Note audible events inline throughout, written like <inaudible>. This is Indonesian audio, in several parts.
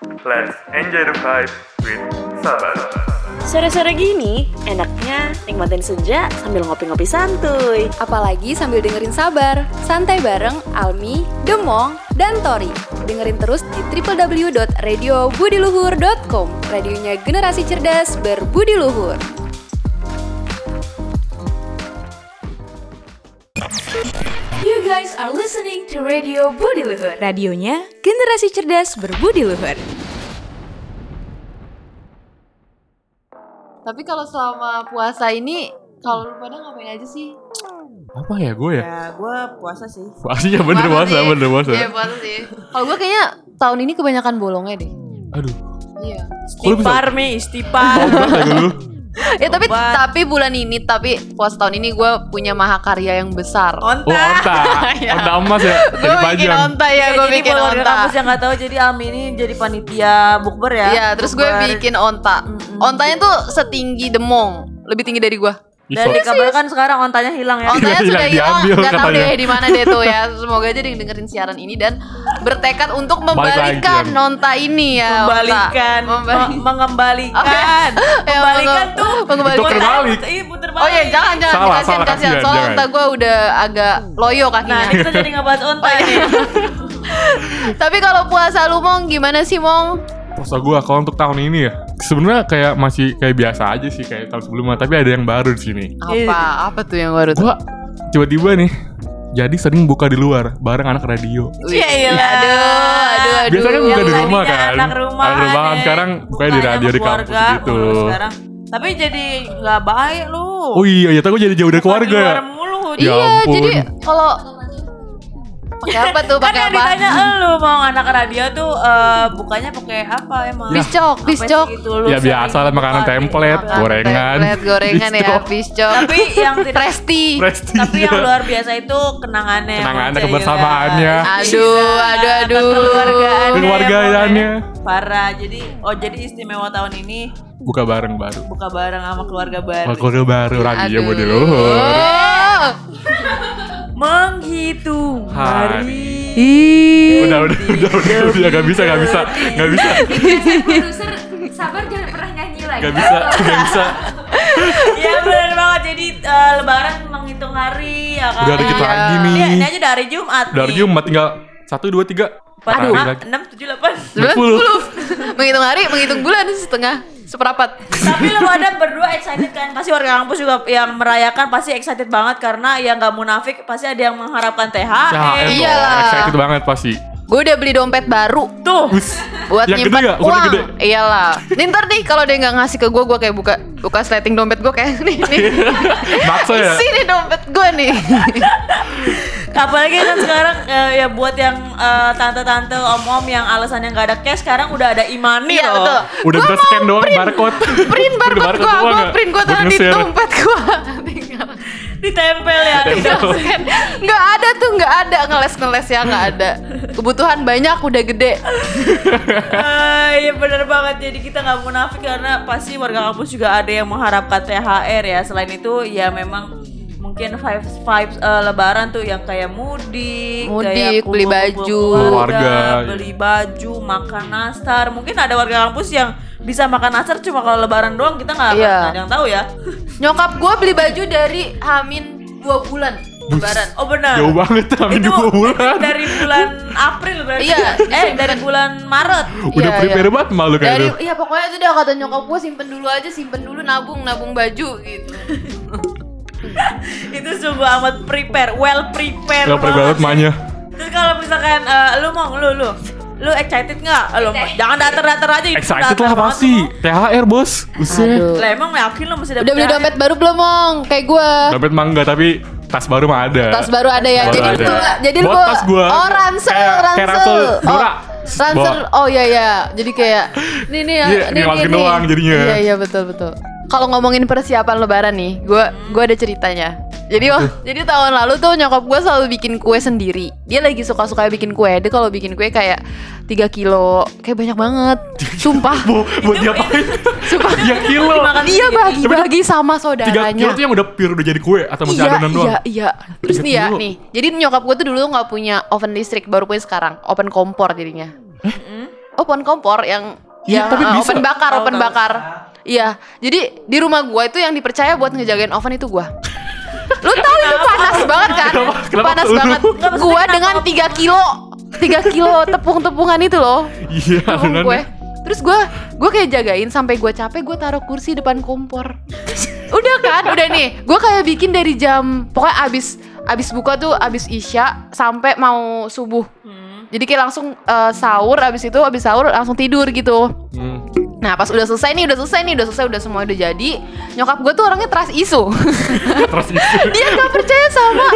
Let's enjoy the vibe with Sabar. Sore-sore gini, enaknya nikmatin senja sambil ngopi-ngopi santuy. Apalagi sambil dengerin sabar, santai bareng Almi, Demong, dan Tori. Dengerin terus di www.radiobudiluhur.com Radionya generasi cerdas berbudi luhur. Guys are listening to Radio Budi Luhur. Radionya generasi cerdas berbudi luhur. Tapi kalau selama puasa ini, kalau lu pada ngapain aja sih? Apa ya gue ya? Ya, gue puasa sih. Pastinya bener puasa, sih. bener puasa. Iya puasa sih. Kalau gue kayaknya tahun ini kebanyakan bolongnya deh. Aduh, Iya. Istipar, Mi, istipar. Ya. Ya tapi tapi bulan ini tapi puasa tahun ini gue punya mahakarya yang besar. Onta. Oh, onta. Iya. <laughs> Onta emas ya, Gue bikin onta ya, Ya, gue bikin onta. kampus yang gak tahu jadi Almi ini jadi panitia bukber ya. Iya, terus gue bikin onta. Ontanya tuh setinggi demong, lebih tinggi dari gue. Dan Iso. dikabarkan sekarang ontanya hilang ya. Ontanya Hilang, sudah hilang, nggak tahu deh di mana deh tuh ya. <laughs> Semoga aja dia dengerin siaran ini dan bertekad untuk membalikan nonta ini ya. Membalikan, Membalik- me- mengembalikan, <laughs> Ya, membalikan tuh. mengembalikan. Puter balik. Iya, puter Oh iya jangan jangan Salah, kasihan salah, kasihan. kasihan, Soalnya onta gue udah agak loyo Nah, kakinya. ini kita jadi ngebahas onta Oh, iya. nih. <laughs> Tapi kalau puasa lu mong gimana sih mong? Puasa gue kalau untuk tahun ini ya, sebenarnya kayak masih kayak biasa aja sih kayak tahun sebelumnya, tapi ada yang baru di sini. Apa apa tuh yang baru tuh? Gua tiba-tiba nih, jadi sering buka di luar bareng anak radio. Iya, iya. Aduh, aduh, aduh. Biasanya kan buka Yang di rumah tadinya kan. Anak rumah. Anak rumahan sekarang bukanya di radio di kampus gitu. Sekarang. Tapi jadi nggak baik lu. Oh iya, ya aku jadi jauh dari Buka di keluarga ya. luar mulu. Ya Iya, ampun. jadi kalau pakai apa tuh? Kan Pakai yang apa? ditanya lu mau anak radio tuh eh, bukanya pakai apa emang? Piscok, piscok. gitu, lu Ya biasa lah, makanan di template, gorengan. Template gorengan ya, Piscok. piscok. Tapi yang tidak Presti. Presti. tapi yang luar biasa itu kenangannya. Kenangannya, Monce, kebersamaannya. ya. Aduh, aduh, aduh. Kekeluargaannya. Kekeluargaannya. Monce. Parah. Jadi oh jadi istimewa tahun ini Buka bareng baru. buka bareng sama keluarga baru. Keluarga baru lagi ya Aduh. mau di luhur. Menghitung Hari. hari. Udah, udah, udah, udah, udah, gak bisa, gak bisa, gak bisa, Produser sabar jangan pernah nyanyi lagi. gak bisa, gak bisa. Iya benar banget. Jadi eh, lebaran menghitung hari ya kan. Udah dikit Iya. lagi Ini, nih. ini aja dari Jumat. Dari nih. Jumat tinggal satu, dua, tiga. Empat, lima, enam, tujuh, delapan. Sembilan Sepuluh. puluh. Menghitung hari, menghitung bulan setengah, seperapat. Tapi lo pada berdua excited kan? Pasti warga kampus juga yang merayakan pasti excited banget karena yang nggak munafik pasti ada yang mengharapkan THR. Ya, eh, Iyalah. dong, excited banget pasti. Gue udah beli dompet baru Tuh. Buat yang gede nyimpan gak? Ukuran uang. gede. Iyalah. Nih ntar nih kalau dia nggak ngasih ke gue, gue kayak buka buka sleting dompet gue kayak nih <laughs> nih. Maksa ya? Isi nih dompet gue nih. <laughs> Apalagi kan sekarang eh, ya buat yang eh, tante-tante, om-om yang alasannya nggak ada cash sekarang udah ada imani Iya loh. betul. Udah Gua bisa scan doang print- barcode. Print barcode barcode gue, doang gue nggak? print gue Buat taruh di dompet gue. Tinggal. <laughs> Ditempel ya. Ditempel. Nggak ada tuh, nggak ada ngeles ngeles ya nggak ada. Kebutuhan banyak udah gede. Ah, Iya bener banget jadi kita nggak munafik karena pasti warga kampus juga ada yang mengharapkan THR ya selain itu ya memang mungkin vibes vibes eh, lebaran tuh yang kayak mudik, Mudik, kayak beli kumpul-kumpul baju. Keluarga, iya. beli baju, makan nastar. Mungkin ada warga kampus yang bisa makan nastar cuma kalau lebaran doang kita nggak Iya. ada yang tahu ya. <laughs> Nyokap gue beli baju dari Hamin dua bulan lebaran. Oh benar. Jauh banget, Itu dua bulan. dari bulan April berarti. Iya. <laughs> eh dari bulan Maret. Udah Iya, prepare iya. banget malu kayak Dari gitu. iya pokoknya itu udah kata nyokap gue simpen dulu aja, simpen dulu nabung, nabung baju gitu. <laughs> <laughs> itu sungguh amat prepare, well prepare. Gak pernah banget sih. mahnya. Terus kalau misalkan eh, lu mau lu lu lu excited nggak? Lu jangan datar-datar aja itu Excited datar lah pasti. lu. THR bos. Buset. Lah emang yakin lu masih dapet Udah beli dompet baru belum, Mong? Kayak gue. Dompet mah enggak tapi tas baru mah ada. Tas baru ada ya. Baru jadi ada. itu jadi Buat gua tas gua. Oh, ransel, Kayak- ransel. kayak ransel Dora. Oh, ransel. Oh iya iya. Jadi kayak <laughs> nih nih Iya, nih nih. nih. doang jadinya. Iya iya betul betul. Kalau ngomongin persiapan lebaran nih, gua gua ada ceritanya. Jadi wah, jadi tahun lalu tuh nyokap gue selalu bikin kue sendiri. Dia lagi suka-suka bikin kue. Dia kalau bikin kue kayak 3 kilo, kayak banyak banget. Sumpah. Mau buat diapain? Sumpah. <laughs> 3 kilo. Dia bagi-bagi sama 3 kilo saudaranya. tuh yang udah pure udah jadi kue atau masih iya, adonan doang? Iya, iya. Terus nih ya, nih. Jadi nyokap gue tuh dulu nggak punya oven listrik, baru punya sekarang. Open kompor jadinya. oh pohon kompor yang Iya, yang tapi uh, bisa. open bakar, open tahu. bakar. Iya, jadi di rumah gua itu yang dipercaya buat ngejagain oven itu gua. Lu tahu itu panas banget kan? Kenapa- kenapa panas banget. Kenapa? dengan 3 kilo 3 kilo tepung-tepungan itu loh. Iya, Tepung gue. Terus gue gue kayak jagain sampai gue capek gue taruh kursi depan kompor. udah kan, udah nih. Gue kayak bikin dari jam pokoknya abis abis buka tuh abis isya sampai mau subuh. Jadi kayak langsung eh, sahur abis itu abis sahur langsung tidur gitu. Hmm. Nah pas udah selesai nih, udah selesai nih, udah selesai, udah semua udah jadi Nyokap gue tuh orangnya trust isu <laughs> Terus itu. <laughs> Dia nggak percaya sama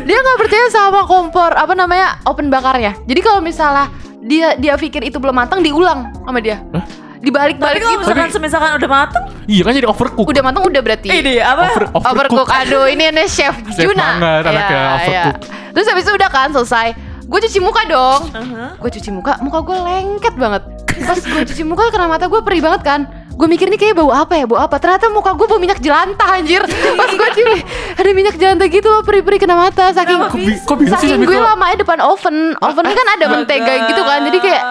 Dia nggak percaya sama kompor Apa namanya, open bakarnya Jadi kalau misalnya dia dia pikir itu belum matang, diulang sama dia Hah? Tapi Dibalik-balik gitu misalkan semisalkan udah mateng, Iya kan jadi overcook. Udah matang udah berarti ini apa? Over, Overcook, aduh ini ada chef, Chef Juna banget, anaknya, Iya, overcook. iya. Terus habis itu udah kan selesai Gue cuci muka dong Uh-huh. gue cuci muka, muka gue lengket banget. Pas gue cuci muka karena mata gue perih banget kan. Gue mikir nih kayak bau apa ya, bau apa? Ternyata muka gue bau minyak jelantah anjir. Pas gue cuci, ada minyak jelantah gitu loh, perih-perih kena mata. Saking Kok, bi- kok bisa sih saking gue lamanya depan oven. Ovennya kan ada mentega gitu kan, jadi kayak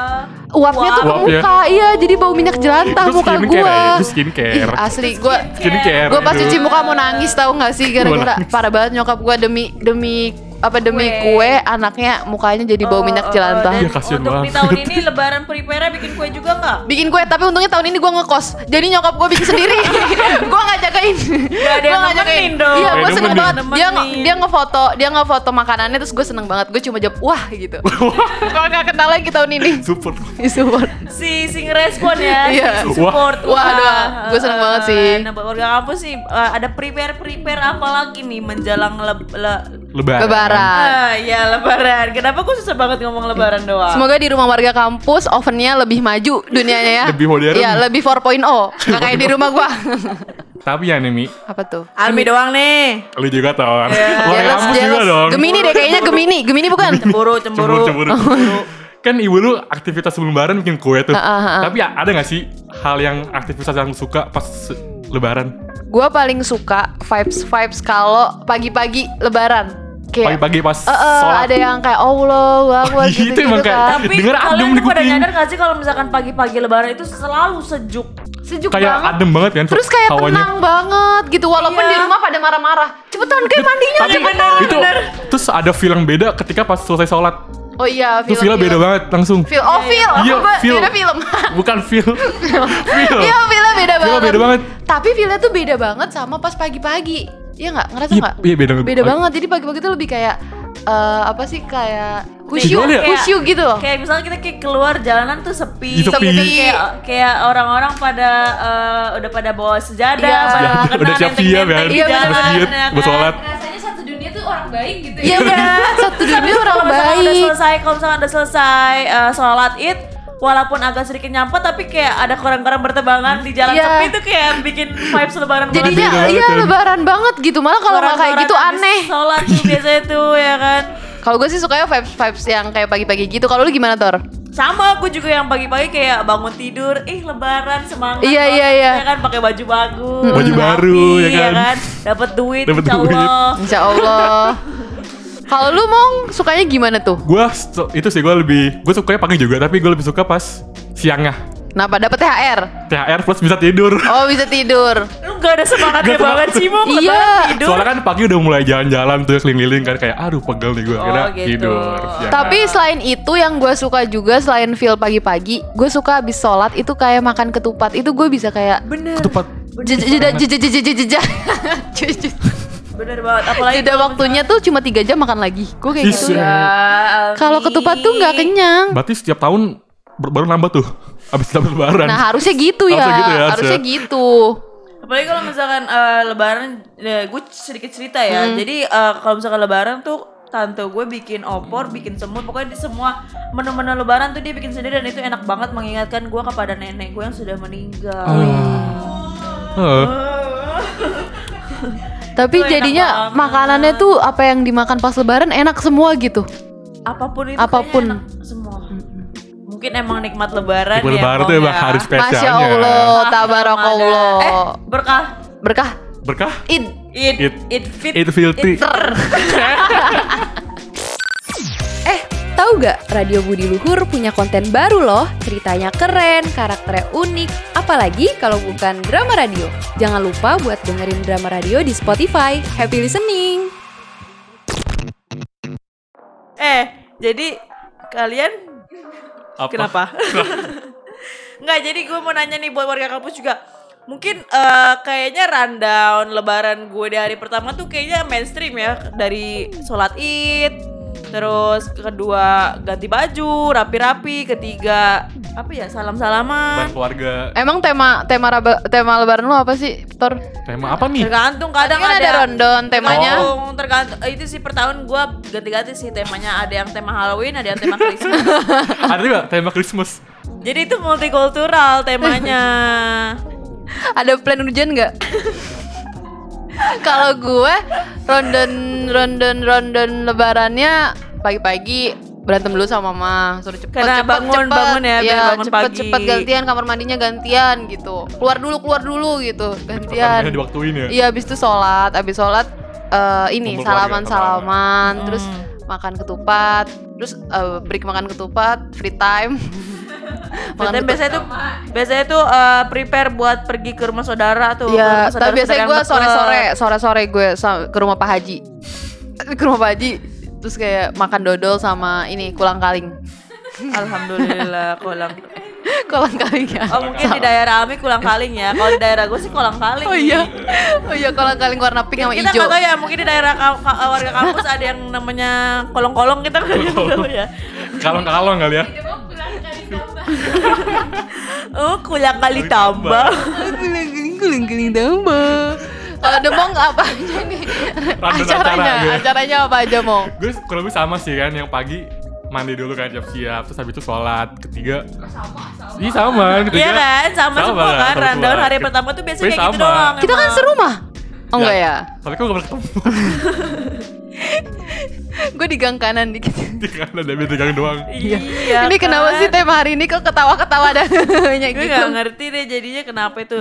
uapnya tuh ke Uap ya? muka. Iya, jadi bau minyak jelantah Itu muka gue. ya? Itu skincare. Ih, asli gue Skincare. gue pas cuci muka mau nangis tahu nggak sih gara-gara parah banget nyokap gue demi demi apa demi Kue. kue anaknya mukanya jadi bau minyak jelantah. Oh, Dan Iya, kasihan untuk di banget. tahun ini lebaran prepare bikin kue juga nggak? bikin kue tapi untungnya tahun ini gue ngekos jadi nyokap gue bikin sendiri <laughs> gue nggak jagain Gak ada yang nemenin dong. iya gue seneng banget dia Nemenin. dia ngefoto dia ngefoto makanannya terus gue seneng banget gue cuma jawab wah gitu <laughs> gue nggak kenal lagi tahun ini Super. <laughs> support si si ngerespon ya, Iya. si support. Wah, aduh, gue seneng banget sih. Nah, warga kampus sih eh, ada prepare prepare apa lagi nih menjelang leb, le- Lebaran. lebaran Ah, ya lebaran. Kenapa gue susah banget ngomong lebaran doang? Semoga di rumah warga kampus ovennya lebih maju dunianya ya. Lebih modern. Iya, lebih 4.0. Nggak kayak di rumah gua. Tapi ya nih Mi, Apa tuh? Almi doang nih. lu juga tau kan? Jealous, kampus juga dong. Gemini deh kayaknya Gemini. Gemini bukan? Cemburu, cemburu. Cemburu, cemburu. kan ibu lu aktivitas sebelum lebaran bikin kue tuh. Ah, ah, ah. Tapi ada gak sih hal yang aktivitas yang suka pas lebaran? Gua paling suka vibes vibes kalau pagi-pagi lebaran. Kayak Pagi-pagi pas Eh, eh, sholat. ada yang kayak Allah <laughs> Akbar Oh, iya, itu emang kayak- kan. Tapi Denger adem kalian di pada nyadar gak sih kalau misalkan pagi-pagi lebaran itu selalu sejuk. Sejuk kayak banget. adem banget kan Terus kayak hawanya. tenang banget gitu walaupun Iya. di rumah pada marah-marah. Cepetan kayak mandinya Tapi cepetan. itu terus ada feel yang beda ketika pas selesai sholat. Oh iya, Itu film. beda banget langsung. Feel, oh feel, Iya, Apa? feel. beda film. <laughs> Bukan feel. <laughs> feel. Iya, feelnya beda banget. beda banget. Tapi feelnya tuh beda banget sama pas pagi-pagi. Iya nggak? Ngerasa Iya, nggak? iya, beda banget. Beda banget. Jadi pagi-pagi tuh lebih kayak eh, apa sih kayak khusyuk, Gimana ya? khusyuk gitu loh. Kayak misalnya kita kayak keluar jalanan tuh sepi. Iya, sepi. Gitu, Kayak kayak orang-orang pada eh, udah pada bawa sejadah, Iya. pada Ya, kenal udah Iya, jalan, Masjid, ya buat kan? sholat. Rasanya satu dunia tuh orang baik gitu Iya benar. Satu dunia orang Kalau misalkan udah baik. selesai, kalau misalkan udah selesai eh, sholat id, walaupun agak sedikit nyampet tapi kayak ada korang-korang berterbangan di jalan Iya. sepi itu kayak bikin vibes lebaran banget. Jadinya banget iya kan. lebaran banget gitu. Malah kalau nggak kayak gitu aneh. Sholat tuh <laughs> biasanya tuh ya kan. Kalau gue sih sukanya vibes vibes yang kayak pagi-pagi gitu. Kalau lu gimana Tor? Sama aku juga yang pagi-pagi kayak bangun tidur, ih lebaran semangat. Iya, iya, iya. Ya kan pakai baju bagus. Baju rapi, baru, ya kan. Dapat duit, Dapet insya duit. Allah. Insya Allah. <laughs> Kalau lu mong sukanya gimana tuh? Gua itu sih gua lebih gue sukanya pagi juga tapi gue lebih suka pas siangnya. Kenapa dapat THR? THR plus bisa tidur. Oh bisa tidur. Lu gak ada semangatnya banget sih mau Iya. tidur. Soalnya kan pagi udah mulai jalan-jalan tuh keliling-keliling kan kayak aduh pegel nih gue akhirnya Oh, gitu. tidur. siang. Tapi selain itu yang gue suka juga selain feel pagi-pagi, gue suka habis sholat itu kayak makan ketupat. Itu gue bisa kayak Bener. ketupat jeda. <laughs> Bener banget. Apalagi Jeda waktunya tuh cuma tiga jam makan lagi. Gue kayak gitu. se- misalnya- Kalau ketupat tuh nggak kenyang. berarti setiap tahun baru nambah tuh abis dapat lebaran. Nah harusnya gitu ya. Harusnya gitu ya, Harusnya gitu. Apalagi kalau misalkan eh, lebaran, gue sedikit cerita ya. Hmm. Jadi eh, kalau misalkan lebaran tuh tante gue bikin opor, bikin semut, pokoknya di semua menu-menu lebaran tuh dia bikin sendiri dan itu enak banget mengingatkan gue kepada nenek gue yang sudah meninggal. Heeh. <laughs> <laughs> Tapi Itu jadinya makanannya tuh apa yang dimakan pas lebaran enak semua gitu. Apa pun itu Apa pun. enak semua. Mungkin emang nikmat lebaran Nikmat ya. lebaran tuh emang ya. hari spesialnya. Masya Allah, tabarakallah. Eh, berkah Berkah. Berkah Id. it It- it, fit it filthy. it ter. <laughs> Tahu gak, Radio Budi Luhur punya konten baru loh. Ceritanya keren, karakternya unik. Apalagi kalau bukan drama radio. Jangan lupa buat dengerin drama radio di Spotify. Happy listening! Eh, jadi kalian Apa? kenapa? <laughs> Enggak, jadi gue mau nanya nih buat warga kampus juga. Mungkin eh, kayaknya rundown lebaran gue di hari pertama tuh kayaknya mainstream ya. Dari sholat id, terus kedua ganti baju, rapi-rapi, ketiga apa ya salam-salaman. keluarga. Emang tema tema raba- tema lebaran lu apa sih, Tor? Tema apa nih? Tergantung kadang Kan ada rondon temanya. Tergantung, tergantung. Eh, Itu sih per tahun gue ganti-ganti sih temanya. Ada yang tema Halloween, ada yang tema Christmas. <laughs> Ada juga tema Christmas. Jadi itu multikultural temanya. Ada plan hujan nggak? <laughs> Kalau gue rondon rondon rondon lebarannya pagi-pagi berantem dulu sama mama suruh cepet Karena cepet bangun- cepet bangun ya, biar bangun cepet pagi. cepet gantian kamar mandinya gantian gitu keluar dulu keluar dulu gitu gantian diwaktuin ya. iya abis itu sholat abis sholat eh, ini Kumpul salaman keluarga, salaman Hmm. terus makan ketupat terus eh, break makan ketupat free time <laughs> Makan biasanya tuh biasanya tuh eh, prepare buat pergi ke rumah saudara tuh. Iya, tapi biasanya gue sore-sore, sore-sore gue ke rumah Pak Haji. Ke rumah Pak Haji, terus kayak makan dodol sama ini kulang kaling. Alhamdulillah kolang. <laughs> kulang kaling ya. Oh mungkin di daerah Ami kulang kaling ya. Kalau di daerah gue sih kolang kaling. Oh iya, oh iya kulang kaling warna pink sama Kita hijau. nggak tahu ya mungkin di daerah ka- ka- warga kampus ada yang namanya kolong-kolong kita nggak tahu ya. Kalong-kalong kali ya. Oh kulang kali tambah. Kulang kaling, kulang kaling tambah. Kalau demong apa aja nih? Random acaranya, acara gitu. acaranya apa aja mong? Gue kurang lebih sama sih kan yang pagi mandi dulu kan siap-siap terus habis itu sholat ketiga iya sama ketiga Iya kan sama, semua Sama, kan. sama Rundown semua. hari pertama tuh biasanya kayak gitu sama. doang. Kita kan serumah. Oh enggak ya? tapi kok gak pernah ketemu <laughs> Gue di gang kanan dikit. <laughs> di kanan ada di gang doang Iya. ini kenapa kan? sih tema hari ini kok ketawa-ketawa dan <laughs> banyak Gue gitu? gak ngerti deh jadinya kenapa itu.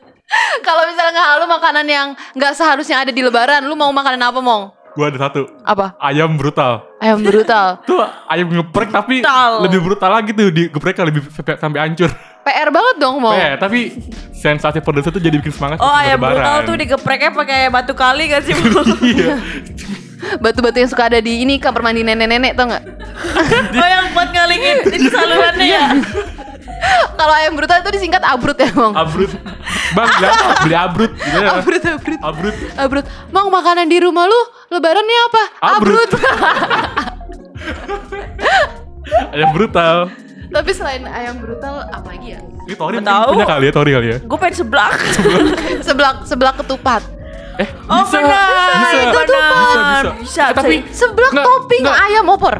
<laughs> Kalau misalnya nggak lu makanan yang nggak seharusnya ada di lebaran, lu mau makanan apa, Mong? gue ada satu Apa? ayam brutal Ayam brutal. tuh ayam geprek tapi Brutal. lebih brutal lagi tuh di gepreknya lebih sampai sampai hancur PR banget dong, Mong. Eh, tapi sensasi pedasnya tuh jadi bikin semangat Oh ayam brutal tuh digepreknya pakai batu kali gak sih? <laughs> iya Batu-batu yang suka ada di ini kamar mandi nenek-nenek tau nggak? <laughs> oh yang buat ngalingin itu salurannya ya? <laughs> Kalau ayam brutal itu disingkat abrut ya, Mong. abrut bang beli apa? beli abrut gitu ya. Abrut, abrut. abrut Abrut. Mong, makanan di rumah lu lebarannya apa? Abrut. ayam brutal Tapi selain ayam brutal apa lagi ya? ini Tori tahu. punya kali ya Tori kali ya Gue pengen seblak. <laughs> seblak seblak ketupat. eh Oh bisa benar, bisa itu bisa benar. bisa, Bisa, Eh, tapi bisa. Seblak Nggak, topping nggak. ayam opor.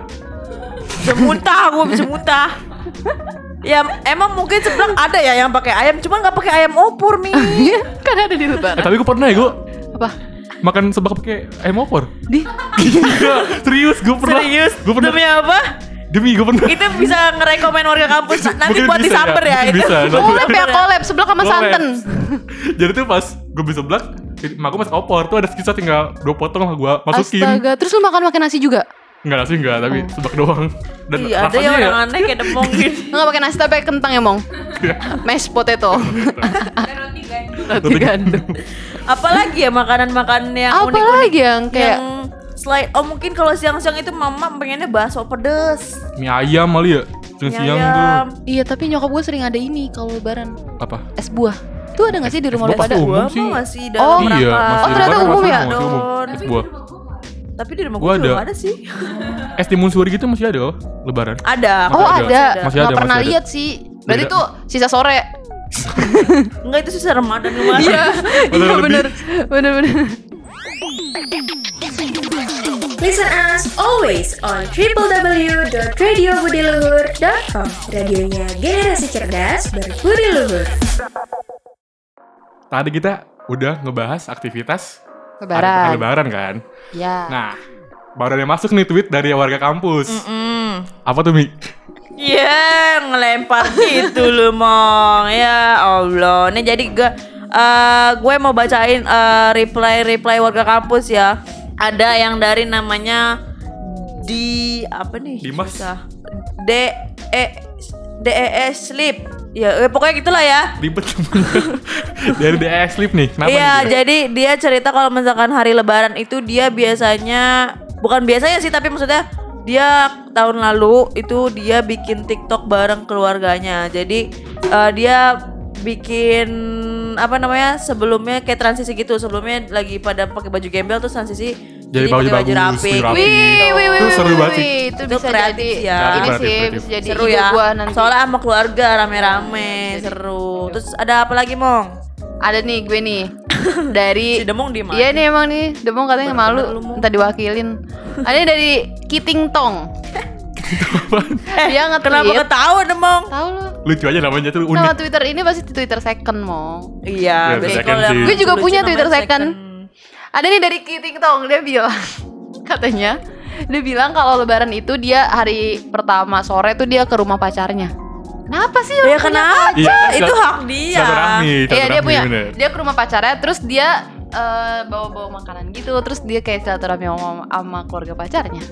Bisa muntah, gue bisa muntah. Ya emang mungkin seblak ada ya yang pakai ayam, cuma nggak pakai ayam opor mi. kan ada di eh, lebaran. tapi gue pernah ya gue Apa? makan sebak pakai ayam opor Di Iya, serius gue pernah Serius? gue pernah Demi apa? Demi gue pernah Itu bisa ngerekomen warga kampus nanti Mungkin buat bisa disamper ya. mungkin itu. bisa Collab ya collab seblak sama Collab. santan. <laughs> jadi tuh pas gue beli seblak mak gue masak opor tuh ada sisa tinggal dua potong lah gue masukin Astaga, terus lu makan pakai nasi juga? Enggak nasi enggak, tapi seblak doang. Dan Iya ada yang ya, orang aneh kayak demong <laughs> gitu. Enggak pakai nasi tapi pakai kentang ya, Mong. Mashed potato. <laughs> Roti gandum. Apalagi ya makanan-makanan yang Apa unik-unik lagi yang kayak yang selain oh mungkin kalau siang-siang itu mama pengennya bakso pedes. mie ayam kali ya. Mie Siang-siang ayam. tuh. Iya, tapi nyokap gue sering ada ini kalau lebaran. Apa? Es buah. Itu ada gak sih di rumah buah pada? umum sih. masih Oh, dalam iya, rangka masih Oh, ternyata umum masih ya? Es buah. Tapi di rumah Gua gue belum ada. ada sih. <laughs> Es timun suri gitu masih ada loh, lebaran. ada. Oh, Masih ada. ada. Masih ada, Nggak pernah lihat sih. Berarti tuh sisa sore. Enggak itu sisa Ramadan kemarin. Iya, iya lebih. bener, bener bener. Listen us always on www.radiobudiluhur.com Radionya generasi cerdas berbudi luhur. Tadi kita udah ngebahas aktivitas Lebaran. hari lebaran kan. Ya. Nah, baru ada yang masuk nih tweet dari warga kampus. Hmm. Apa tuh Mi? Iya, ngelempar gitu lu, Mong. Ya Allah. Nih jadi gue eh, gue mau bacain eh, reply-reply warga kampus ya. Ada yang dari namanya di apa nih? Dimas. Susah. D E D E S sleep. Ya, eh, pokoknya gitulah ya. Ribet. <laughs> Dari DS Sleep nih. Kenapa Iya, jadi dia cerita kalau misalkan hari lebaran itu dia biasanya bukan biasanya sih tapi maksudnya dia tahun lalu itu dia bikin TikTok bareng keluarganya. Jadi eh, dia bikin apa namanya sebelumnya kayak transisi gitu sebelumnya lagi pada pakai baju gembel terus transisi Jadi pakai baju baju rapi. Wih, wih, wih, Itu wih, seru wih, banget sih. wih. Itu Itu bisa kreatif jadi ya. ini Kreatif, sih kreatif. bisa jadi seru ya gua nanti. soalnya sama keluarga rame-rame seru terus ada apa lagi mong Ada nih gue nih dari <laughs> si demong di mana Iya nih emang nih, Demong katanya malu, minta diwakilin. Ada dari Kiting Tong. <laughs> Dia nge-tweet. kenapa ketawa demong Tahu lo? Lucu aja namanya tuh Nama unik. Twitter ini pasti Twitter second, Mong. iya Ya, second yang sih. Gue juga lucu punya Twitter second. Ada nih dari Kiting Tong, dia bilang <laughs> katanya dia bilang kalau lebaran itu dia hari pertama sore tuh dia ke rumah pacarnya. Kenapa sih? ya kenapa Iya, itu silat- hak dia Iya dia punya bener. dia ke rumah pacarnya terus dia eh, bawa-bawa makanan gitu terus dia kayak silaturahmi sama, sama keluarga pacarnya.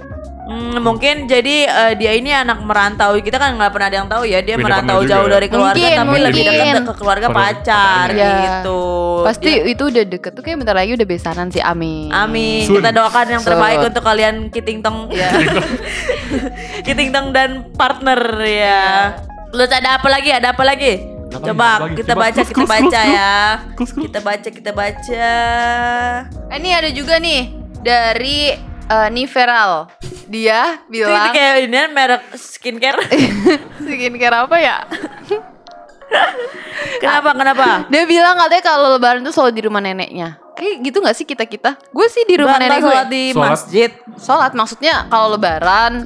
Hmm, mungkin jadi eh, dia ini anak merantau kita kan nggak pernah ada yang tahu ya dia Pindah merantau jauh juga. dari keluarga Mungkin, tapi lebih mungkin. dekat ke keluarga Keluarga pacar. Iya. gitu Pasti Dia- itu udah deket tuh kayak bentar lagi udah besanan sih Amin. Amin. Sun. Kita doakan yang terbaik Sun. untuk kalian Kiting Tong ya. <laughs> Kiting Tong dan partner ya. Lu ada apa lagi? Ada apa lagi? Coba lagi? kita Coba, baca, kita baca ya. Kita baca, kita baca. Eh, Ini ada juga nih dari eh, Niveral. Dia itu bilang kayak ini kan merek skincare. <laughs> skincare apa ya? kenapa? Kenapa? Dia bilang katanya kalau lebaran tuh selalu di rumah neneknya. Kayak gitu gak sih kita-kita? Gue sih di rumah Bangga nenek gue. sholat di Sholat. masjid. Sholat maksudnya kalau lebaran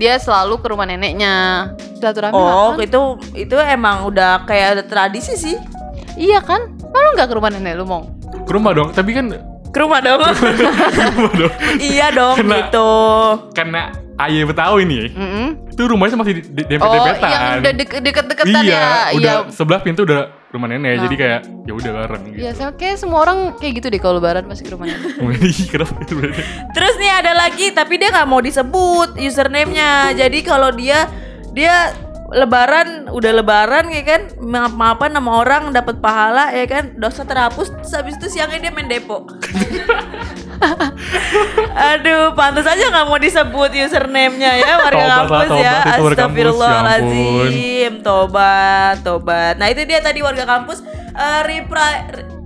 dia selalu ke rumah neneknya. Silaturahmi Oh, kan? itu itu emang udah kayak ada tradisi sih. Iya kan? Malu nggak ke rumah nenek lu, Mong? Ke rumah dong, tapi kan Ke rumah dong. <laughs> ke rumah dong. iya dong Kena- gitu. Karena ayah Betawi nih, Mm-mm. itu rumahnya masih di- di- Oh, dempet-dempetan. yang udah deket- deket-deketan iya, ya. udah Iya. sebelah pintu udah rumah nenek, Nah. jadi kayak ya udah bareng gitu. Iya, sama kayak semua orang kayak gitu deh kalau lebaran pasti ke rumah nenek. <laughs> Kenapa itu berarti? Terus nih ada lagi tapi dia nggak mau disebut username-nya. Jadi kalau dia dia lebaran udah lebaran ya kan maaf maafan sama orang dapat pahala ya kan dosa terhapus terus habis itu siangnya dia main depo <laughs> aduh pantas aja nggak mau disebut username-nya ya warga kampus ya ya astagfirullahaladzim tobat tobat nah itu dia tadi warga kampus eh, reply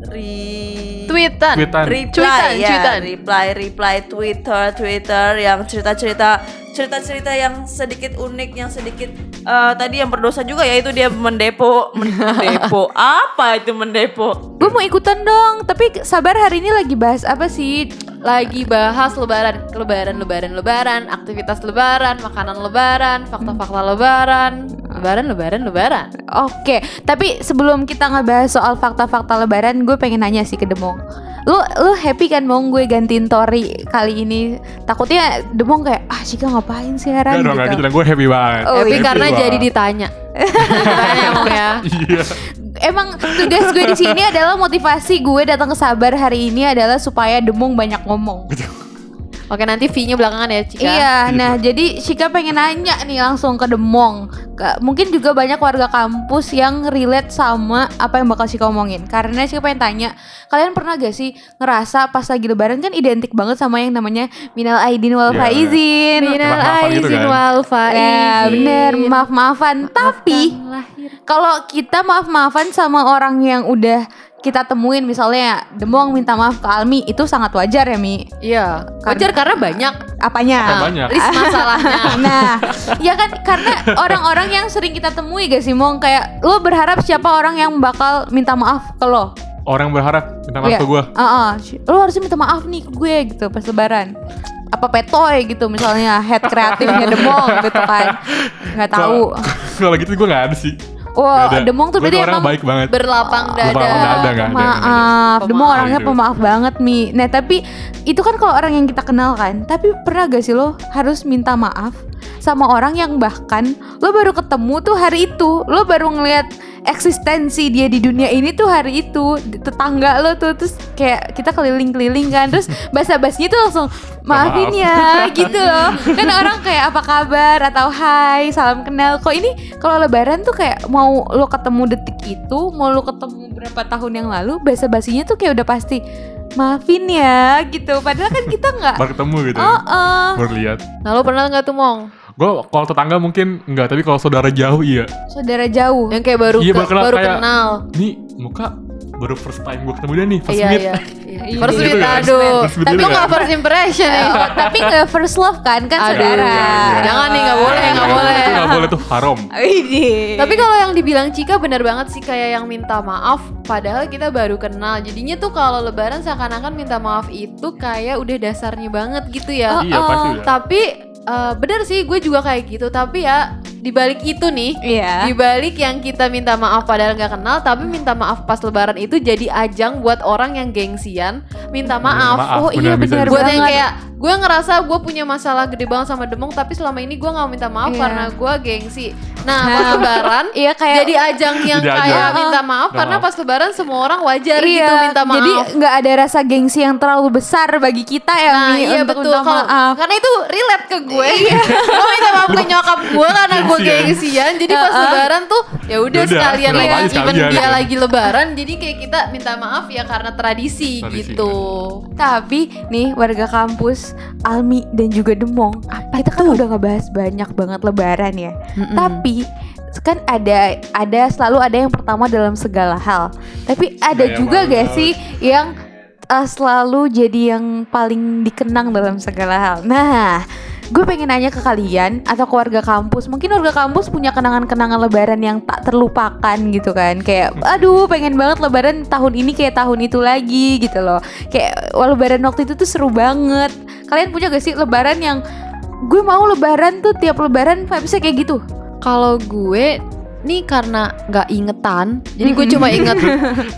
re- Tweetan. Tweetan. reply ya cuitan. reply reply Twitter Twitter yang cerita-cerita cerita-cerita yang sedikit unik yang sedikit eh, tadi yang berdosa juga ya itu dia mendepo mendepo <laughs> apa itu mendepo Gue mau ikutan dong, tapi sabar hari ini lagi bahas apa sih? Lagi bahas lebaran, lebaran, lebaran, lebaran, aktivitas lebaran, makanan lebaran, fakta-fakta lebaran, lebaran, lebaran, lebaran. Oke, tapi sebelum kita ngebahas soal fakta-fakta lebaran, gue pengen nanya sih ke Demong. Lu lu happy kan Mong gue gantiin Tori kali ini? Takutnya Demong kayak ah Cika ngapain sih heran gitu. gitu lah. Gue happy banget. Oh, Tapi iya. karena Happy jadi banget. ditanya. ditanya Mong ya. Iya. Emang tugas gue di sini adalah motivasi gue datang ke Sabar hari ini adalah supaya Demong banyak ngomong. Oke nanti V-nya belakangan ya Cika. Iya, nah jadi Shika pengen nanya nih langsung ke Demong. Ke- mungkin juga banyak warga kampus yang relate sama apa yang bakal Shika omongin. Karena Shika pengen tanya, kalian pernah gak sih ngerasa pas lagi lebaran kan identik banget sama yang namanya minal aidin wal Iya. faizin. Minal Maaf-maafan gitu aizin kan. wal faizin. Ya bener, maaf-maafan. Tapi kalau kita maaf-maafan sama orang yang udah kita temuin misalnya Demong minta maaf ke Almi itu sangat wajar ya Mi Iya. Wajar karena banyak. apanya Apa banyak? List masalahnya. <laughs> Nah, ya kan karena orang-orang yang sering kita temui gak sih Mong kayak lo berharap siapa orang yang bakal minta maaf ke lo? Orang berharap minta maaf Iya. ke gue. Heeh. lo harusnya minta maaf nih ke gue gitu pas lebaran. Apa petoy gitu misalnya head kreatifnya Demong gitu kan. nggak tahu. <laughs> Kalau gitu gue gak ada sih. Wah, ada. Demong tuh berarti orang emang baik banget. Berlapang dada. Berlapang dada. ada. Maaf, Demong orangnya gitu. pemaaf banget Mi. Nah tapi itu kan kalau orang yang kita kenal kan. Tapi pernah gak sih lo harus minta maaf sama orang yang bahkan lo baru ketemu tuh hari itu, lo baru ngeliat eksistensi dia di dunia ini tuh hari itu. Tetangga lo tuh terus kayak kita keliling-keliling kan. Terus <laughs> basa-basinya tuh langsung maafin Maaf. ya <laughs> gitu loh. Kan orang kayak apa kabar? atau hai salam kenal. Kok ini kalau lebaran tuh kayak mau lo ketemu detik itu mau lo ketemu berapa tahun yang lalu basa-basinya tuh kayak udah pasti maafin ya gitu padahal kan kita nggak Baru ketemu gitu. oh, oh. Baru lihat. Nah lo pernah nggak tuh mong? Gue kalau tetangga mungkin enggak, tapi kalau saudara jauh iya. saudara jauh Yang kayak baru Iya, ke- baru kenal, baru kayak- kenal. Nih muka baru first time gue ketemu dia nih, first Iya meet. iya. <laughs> First Gitu meet kan? aduh. First meet Tapi gitu lo nggak kan? first impression ya. Oh, <laughs> tapi nggak first love kan kan Aduh, saudara iya, iya. Jangan nih nggak boleh nggak boleh. Itu nggak boleh tuh haram. <laughs> Tapi kalau yang dibilang Cika bener banget sih kayak yang minta maaf padahal kita baru kenal. Jadinya tuh kalau lebaran seakan-akan minta maaf itu kayak udah dasarnya banget gitu ya. Iya, pasti udah. Tapi eh, bener sih gue juga kayak gitu. Tapi ya dibalik itu nih, Iya. dibalik yang kita minta maaf padahal nggak kenal, tapi minta maaf pas lebaran itu jadi ajang buat orang yang gengsian minta maaf. maaf, Oh iya benar, Buat yang kayak gue ngerasa gue punya masalah gede banget sama Demong tapi selama ini gue nggak minta maaf Iya. karena gue gengsi. Nah pas lebaran Iya kayak jadi ajang yang Jadi ajang. kayak minta maaf Minta karena pas lebaran semua orang wajar iya, gitu minta maaf. Jadi nggak ada rasa gengsi yang terlalu besar bagi kita ya Nah Mi, iya untuk betul minta maaf. Karena itu relate ke gue <laughs> Gue minta maaf ke nyokap gue karena gue Gengsian. Jadi pas Heeh. lebaran tuh ya udah sekalian ya aja Even sekalian. dia lagi lebaran Jadi kayak kita minta maaf ya karena tradisi, Tradisi. gitu Tapi nih warga kampus Almi dan juga Demong, kita kan udah ngebahas banyak banget Lebaran ya. Tapi kan ada ada selalu ada yang pertama dalam segala hal. Tapi ada Kayak juga mana? gak sih yang uh, selalu jadi yang paling dikenang dalam segala hal. Nah, gue pengen nanya ke kalian atau ke warga kampus. Mungkin warga kampus punya kenangan-kenangan Lebaran yang tak terlupakan gitu kan. Kayak, aduh, pengen banget Lebaran tahun ini kayak tahun itu lagi gitu loh. Kayak wah, Lebaran waktu itu tuh seru banget. Kalian punya gak sih Lebaran yang gue mau Lebaran tuh tiap Lebaran vibesnya kayak gitu? Kalau gue nih karena nggak ingetan, jadi gue cuma <laughs> inget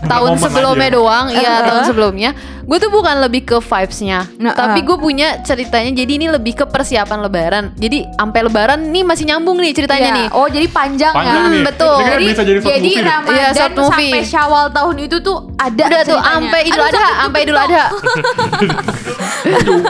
tahun sebelumnya aja. doang, iya tahun sebelumnya. Gue tuh bukan lebih ke vibesnya, Nah, tapi ah. gue punya ceritanya. Jadi ini lebih ke persiapan Lebaran. Jadi sampai Lebaran nih masih nyambung nih ceritanya Iya. nih. Oh, jadi panjang, Panjang ya. nih. betul. Kan Jadi, jadi jadi movie. Ramadan short movie. sampai Syawal tahun itu tuh ada Udah tuh sampai Idul Adha, sampai Idul. Adha. <laughs>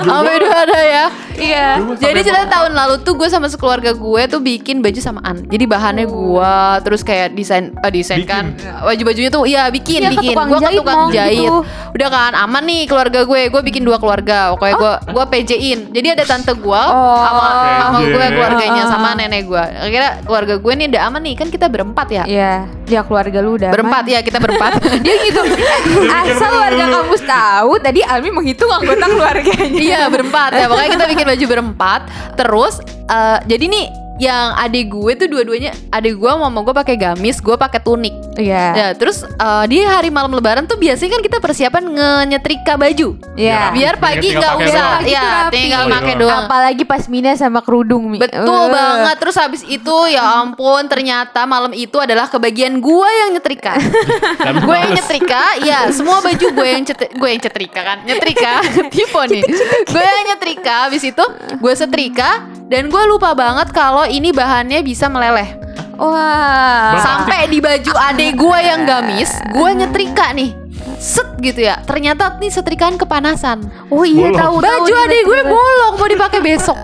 Sampai Idul Adha ya. Iya. Jadi cerita tahun lalu tuh gue sama sekeluarga gue tuh bikin baju samaan. Jadi bahannya gue terus kayak desain eh, desain Bikin. kan baju-bajunya tuh iya bikin Iya, ke bikin. Gue ke tukang Mong, jahit. gitu. Udah kan aman nih keluarga gue. Gue bikin dua keluarga. Pokoknya gue gue PJ-in. Jadi ada tante gue Oh. sama sama gue keluarganya Ah. sama nenek gue. Akhirnya keluarga gue nih udah aman nih kan kita berempat ya. Iya, ya keluarga lu udah Berempat aman. ya kita berempat. <laughs> Dia gitu. <laughs> Asal warga kampus tahu tadi Almi menghitung anggota keluarganya. iya berempat ya pokoknya kita bikin baju berempat terus eh, jadi nih yang adik gue tuh dua-duanya adik gue sama mama gue pakai gamis gue pakai tunik. Iya. ya terus eh, di hari malam lebaran tuh biasanya kan kita persiapan nge-nyetrika baju. Iya. biar pagi Tinggal nggak usah. ya tinggal Oh, pakai iya. doang. Apalagi pas Mina sama kerudung Mi. Betul Eh. banget. Terus habis itu ya ampun Ternyata malam itu adalah kebagian gue yang nyetrika. <laughs> Gue yang nyetrika Ya semua baju gue yang cet gue yang cetrika kan. Nyetrika <laughs> Tipe nih. Gue yang nyetrika Habis itu gue setrika Dan gue lupa banget Kalau ini bahannya bisa meleleh Wah. Sampai di baju adek gue yang gamis Gue nyetrika nih Set gitu ya Ternyata nih setrikaan kepanasan Oh iya Bolong. tahu tahu. Baju adek gue bolong Mau dipakai besok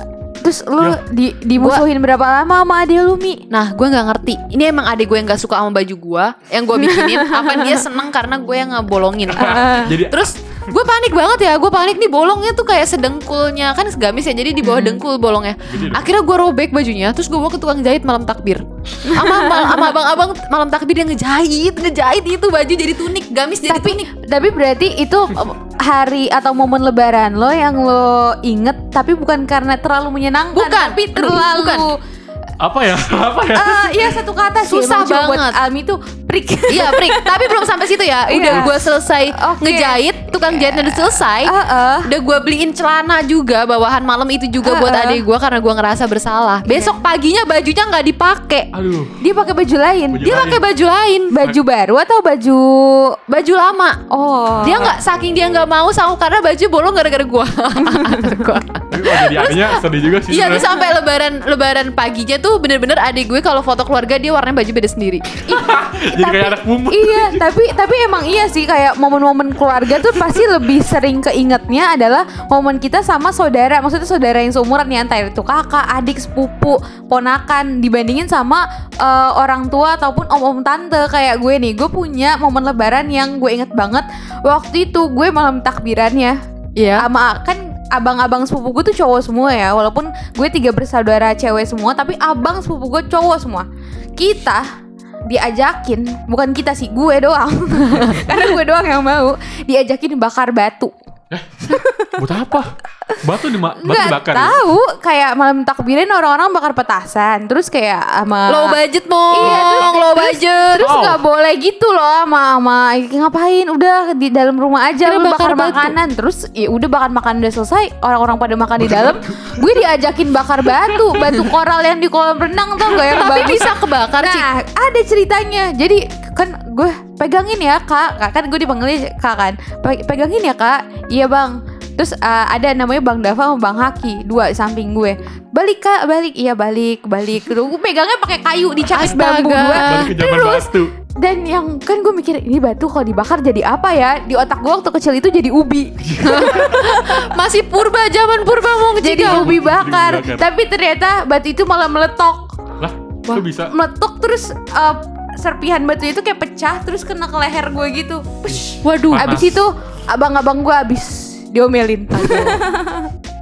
Terus lu di dimusuhin berapa lama sama adek lu Mi? Nah, gue nggak ngerti. Ini emang adik gue yang gak suka sama baju gue, yang gue bikinin. apa dia seneng karena gue yang ngebolongin? <laughs> Jadi Terus gue panik banget ya. Gue panik nih bolongnya tuh kayak sedengkulnya kan segamis ya. Jadi di bawah dengkul bolongnya. Akhirnya gue robek bajunya. Terus gue bawa ke tukang jahit malam takbir. Sama sama abang-abang malam takbir yang ngejahit, ngejahit itu baju jadi tunik, gamis jadi tunik. Tapi berarti itu hari atau momen lebaran lo yang lo inget tapi bukan karena terlalu menyenangkan Bukan. tapi Aduh, terlalu bukan. Apa ya? <laughs> Apa ya? Eh, iya satu kata sih Susah emang cuma buat banget. Almi tuh prik. <laughs> Iya, Prik. Tapi belum sampai situ ya. Udah Iya. gue selesai Oke. ngejahit, tukang jahitnya udah selesai. Heeh. Udah gue beliin celana juga bawahan malam itu juga buat Heeh. adik gue karena gue ngerasa bersalah. Besok paginya bajunya nggak dipakai. Aduh. Dia pakai baju lain. Baju Dia pakai baju lain, Baju baru atau baju baju lama. Oh. Dia nggak saking dia nggak mau sama karena baju bolong gara-gara gue. <laughs> Tapi kalau jadi adiknya sedih juga sih. Iya, sampai lebaran lebaran paginya tuh bener-bener adik gue kalau foto keluarga dia warnanya baju beda sendiri. Ih, <laughs> Jadi Jadi kayak anak bumbu. Iya, tapi tapi emang iya sih kayak momen-momen keluarga tuh pasti lebih sering keingetnya adalah momen kita sama saudara. Maksudnya saudara yang seumuran nih entah itu kakak, adik, sepupu, ponakan dibandingin sama eh, orang tua ataupun om-om tante kayak gue nih. Gue punya momen lebaran yang gue inget banget. Waktu itu gue malam takbirannya Iya. sama kan abang-abang sepupu gue tuh cowok semua ya. Walaupun gue tiga bersaudara cewek semua tapi abang sepupu gue cowok semua. Kita diajakin bukan kita sih gue doang. <laughs> Karena gue doang yang mau diajakin bakar batu. Buat apa? Batu di batu nggak dibakar. ya? tahu kayak malam takbirin orang-orang bakar petasan terus kayak sama Low budget mong. Iya, terus, low budget. Terus nggak boleh gitu loh sama, sama ngapain udah di dalam rumah aja lu bakar bakar, batu. makanan terus ya udah bakar makanan udah selesai orang-orang pada makan di dalam <laughs> gue diajakin bakar batu batu koral yang di kolam renang tuh gak yang Tapi bagus bisa kebakar Cik. nah ada ceritanya jadi kan gue pegangin ya kak Kak, kan gue dipanggilnya kak kan Pe- pegangin ya kak iya bang Terus uh, ada namanya Bang Dava sama Bang Haki Dua samping gue Balik kak balik Iya balik balik Gue pegangnya pakai kayu dicakit bambu zaman Terus batu. dan yang kan gue mikir ini batu kalau dibakar jadi apa ya di otak gue waktu kecil itu jadi ubi <laughs> Masih purba zaman purba mong jadi ubi bakar Jadi bakar. tapi ternyata batu itu malah meletok Lah, kok bisa? meletok terus uh, serpihan batu itu kayak pecah terus kena ke leher gue gitu Push. Waduh. Panas. abis itu abang-abang gue abis diomelin <laughs>